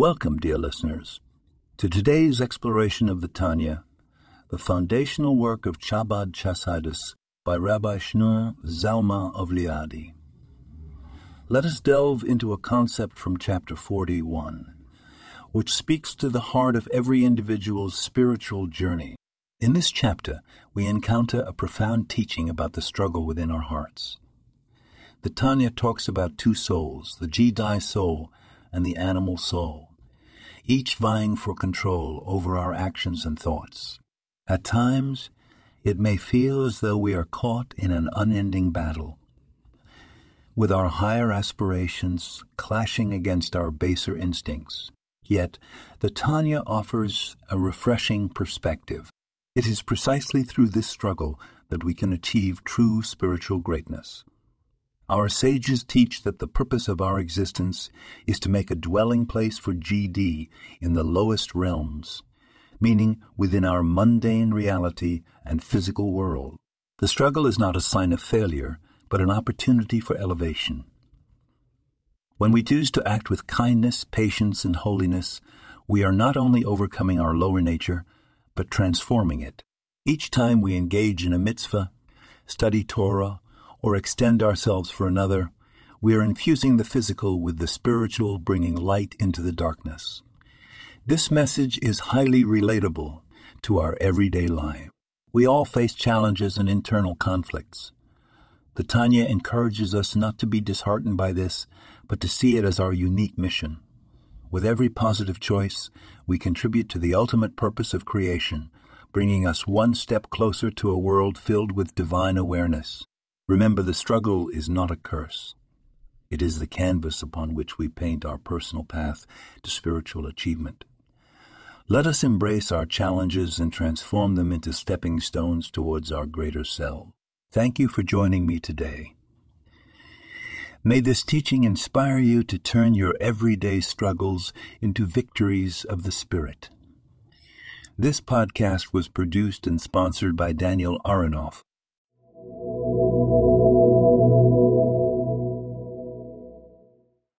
Welcome, dear listeners, to today's exploration of the Tanya, the foundational work of Chabad Chasidus by Rabbi Shneur Zalman of Liadi. Let us delve into a concept from chapter 41, which speaks to the heart of every individual's spiritual journey. In this chapter, we encounter a profound teaching about the struggle within our hearts. The Tanya talks about two souls, the Jedi soul and the animal soul, each vying for control over our actions and thoughts. At times, it may feel as though we are caught in an unending battle, with our higher aspirations clashing against our baser instincts. Yet, the Tanya offers a refreshing perspective. It is precisely through this struggle that we can achieve true spiritual greatness. Our sages teach that the purpose of our existence is to make a dwelling place for GD in the lowest realms, meaning within our mundane reality and physical world. The struggle is not a sign of failure, but an opportunity for elevation. When we choose to act with kindness, patience, and holiness, we are not only overcoming our lower nature, but transforming it. Each time we engage in a mitzvah, study Torah, or extend ourselves for another, we are infusing the physical with the spiritual, bringing light into the darkness. This message is highly relatable to our everyday life. We all face challenges and internal conflicts. The Tanya encourages us not to be disheartened by this, but to see it as our unique mission. With every positive choice, we contribute to the ultimate purpose of creation, bringing us one step closer to a world filled with divine awareness. Remember, the struggle is not a curse. It is the canvas upon which we paint our personal path to spiritual achievement. Let us embrace our challenges and transform them into stepping stones towards our greater self. Thank you for joining me today. May this teaching inspire you to turn your everyday struggles into victories of the Spirit. This podcast was produced and sponsored by Daniel Aronoff